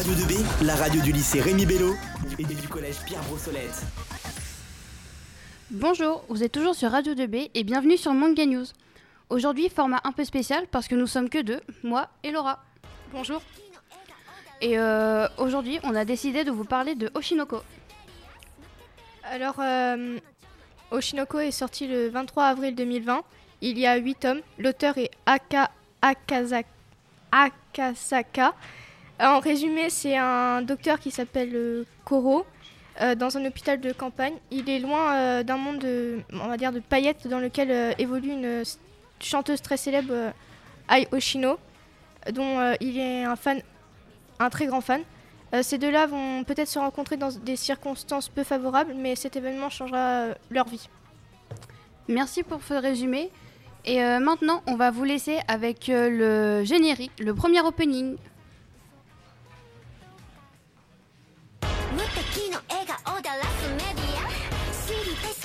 Radio 2B, la radio du lycée Rémi Bello et du collège Pierre Brossolette. Bonjour, vous êtes toujours sur Radio 2B et bienvenue sur Manga News. Aujourd'hui, format un peu spécial parce que nous sommes que deux, moi et Laura. Bonjour. Et euh, aujourd'hui, on a décidé de vous parler de Oshinoko. Alors, euh, Oshinoko est sorti le 23 avril 2020. Il y a 8 tomes. L'auteur est Aka, Akasaka. En résumé, c'est un docteur qui s'appelle euh, Koro euh, dans un hôpital de campagne. Il est loin euh, d'un monde de, on va dire, de paillettes dans lequel évolue une chanteuse très célèbre, Ai Oshino, dont il est un fan, un très grand fan. Ces deux-là vont peut-être se rencontrer dans des circonstances peu favorables, mais cet événement changera leur vie. Merci pour ce résumé. Et maintenant, on va vous laisser avec le générique, le premier opening.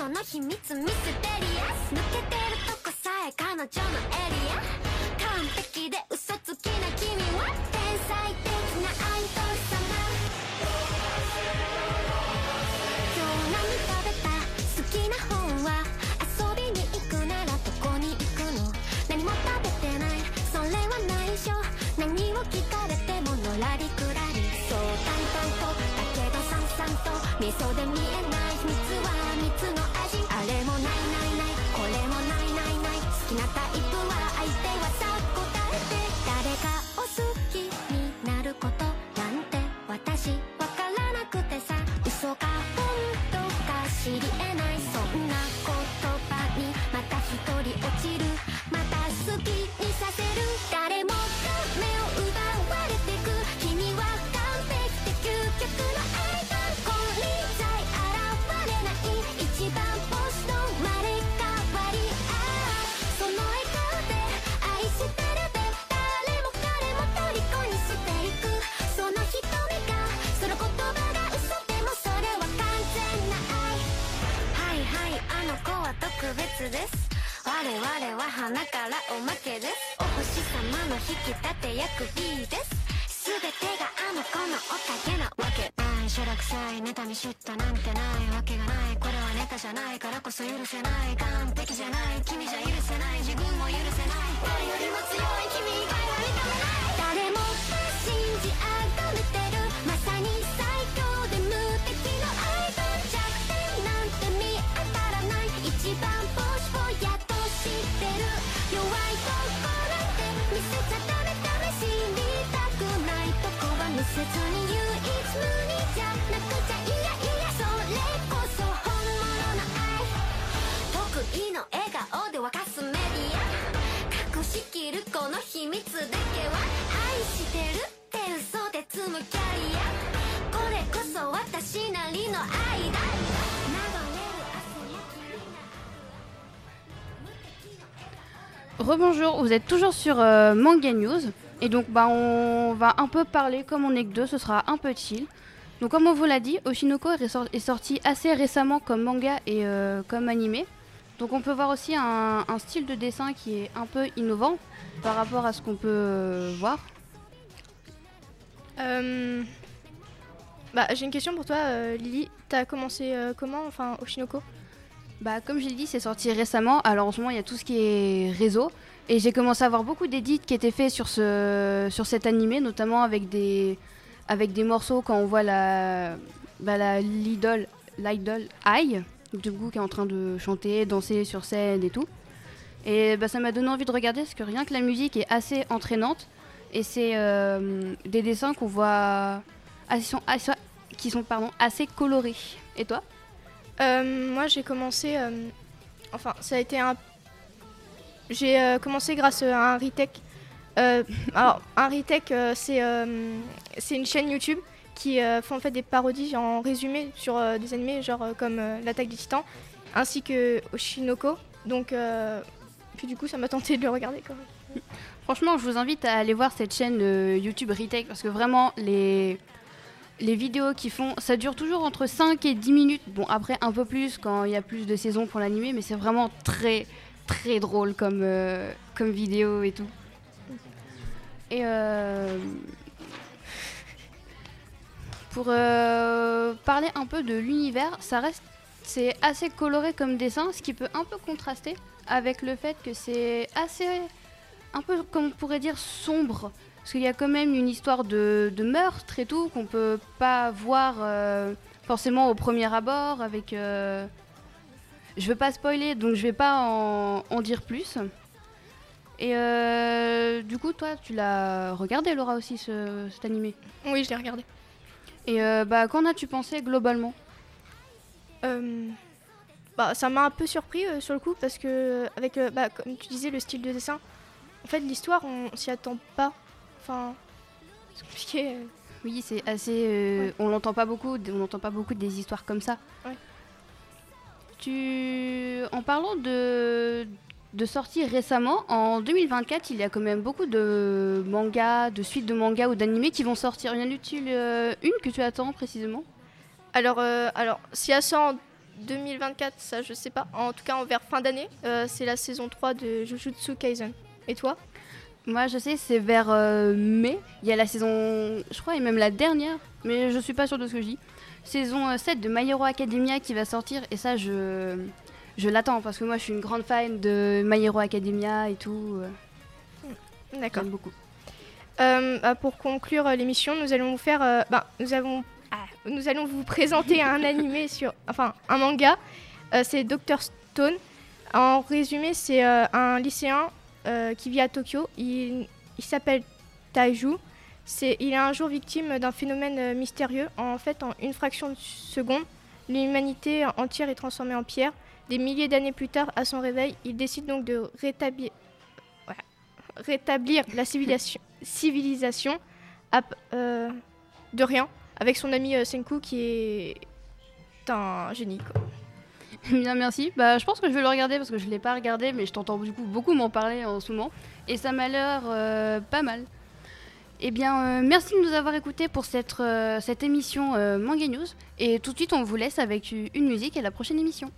りたいその秘密ミステリアス抜けてるとこさえ彼女のエリア。完璧で嘘つきな君は天才的な愛とさま今日何食べた好きな本は遊びに行くならどこに行くの？何も食べてない。それは内緒。何を聞かれてものらりくらり。そう淡々とだけどさんさんと。味噌で見々は花からおまけです。お星様の引き立て役 B です。全てがあの子のおかげなわけ。ないしょらくさい妬み嫉妬なんてないわけがない。これはネタじゃないからこそ許せない。完璧じゃない。君じゃ許せない。自分も許せない誰よりも強い君以外は認めない。誰も。Rebonjour, vous êtes toujours sur euh, Manga News. Et donc, bah, on va un peu parler, comme on est que deux, ce sera un peu chill. Donc, comme on vous l'a dit, Oshinoko est, sor- est sorti assez récemment comme manga et euh, comme animé. Donc, on peut voir aussi un, style de dessin qui est un peu innovant par rapport à ce qu'on peut euh, voir. Bah, J'ai une question pour toi, Lily. T'as commencé comment, enfin, Oshinoko? Bah, comme j'ai dit, c'est sorti récemment. Alors en ce moment, il y a tout ce qui est réseau. Et j'ai commencé à voir beaucoup d'édits qui étaient faits sur, ce, sur cet animé, notamment avec des, avec des morceaux quand on voit la, bah, la Ai, du coup, qui est en train de chanter, danser sur scène et tout. Et bah, ça m'a donné envie de regarder parce que rien que la musique est assez entraînante. Et c'est euh, des dessins qu'on voit assez- qui sont pardon, assez colorés. Et toi? Euh, Moi, j'ai commencé. euh, enfin, ça a été un. J'ai euh, commencé grâce à un. Euh, alors, un euh, c'est c'est une chaîne YouTube qui font en fait des parodies en résumé sur des animés, genre comme l'attaque des titans, ainsi que Oshinoko. Donc, puis du coup, ça m'a tenté de le regarder quand. Franchement, je vous invite à aller voir cette chaîne YouTube Retake parce que vraiment, les, les vidéos qu'ils font, ça dure toujours entre 5 et 10 minutes. Bon, après, un peu plus quand il y a plus de saisons pour l'animé, mais c'est vraiment très, très drôle comme, euh, vidéo et tout. Et euh, pour euh, parler un peu de l'univers, ça reste c'est assez coloré comme dessin, ce qui peut un peu contraster avec le fait que c'est assez un peu comme on pourrait dire sombre parce qu'il y a quand même une histoire de, de meurtre et tout qu'on peut pas voir euh, forcément au premier abord avec euh, je veux pas spoiler donc je vais pas en, en dire plus et euh, du coup toi tu l'as regardé Laura aussi ce, cet animé? Oui, je l'ai regardé. et euh, bah qu'en as-tu pensé globalement? Euh, bah, ça m'a un peu surpris euh, sur le coup parce que, avec, euh, bah, comme tu disais, le style de dessin, en fait, l'histoire, on s'y attend pas. Enfin, c'est compliqué. Oui, c'est assez. euh, On l'entend pas beaucoup. On n'entend pas beaucoup des histoires comme ça. Ouais. Tu, en parlant de de sorties récemment, en 2024, il y a quand même beaucoup de mangas, de suites de mangas ou d'animés qui vont sortir. Y en a-t-il euh, une que tu attends précisément? Alors, euh, alors y a ça en 2024, ça je sais pas. En tout cas, vers fin d'année, c'est la saison 3 de Jujutsu Kaisen. Et toi? Moi, je sais, c'est vers euh, mai. Il y a la saison, je crois, et même la dernière, mais je suis pas sûre de ce que je dis. Saison euh, 7 de My Hero Academia qui va sortir, et ça, je, je l'attends parce que moi, je suis une grande fan de My Hero Academia et tout. euh, D'accord. J'aime beaucoup. Euh, bah, pour conclure l'émission, nous allons vous faire, bah, nous avons, ah, nous allons vous présenter un animé sur, enfin, un manga. C'est Dr Stone. En résumé, c'est un lycéen qui vit à Tokyo. Il, s'appelle Taiju. Il est un jour victime d'un phénomène euh, mystérieux. En fait, en une fraction de seconde, l'humanité entière est transformée en pierre. Des milliers d'années plus tard, à son réveil, il décide donc de rétablir, la civilisation, euh, de rien avec son ami euh, Senku qui est un génie. Bien, merci. Bah, je pense que je vais le regarder parce que je l'ai pas regardé, mais je t'entends du coup beaucoup m'en parler en ce moment. Et ça m'a l'air euh, pas mal. Eh bien, euh, merci de nous avoir écoutés pour cette, euh, cette émission Manga News. Et tout de suite, on vous laisse avec une musique et la prochaine émission.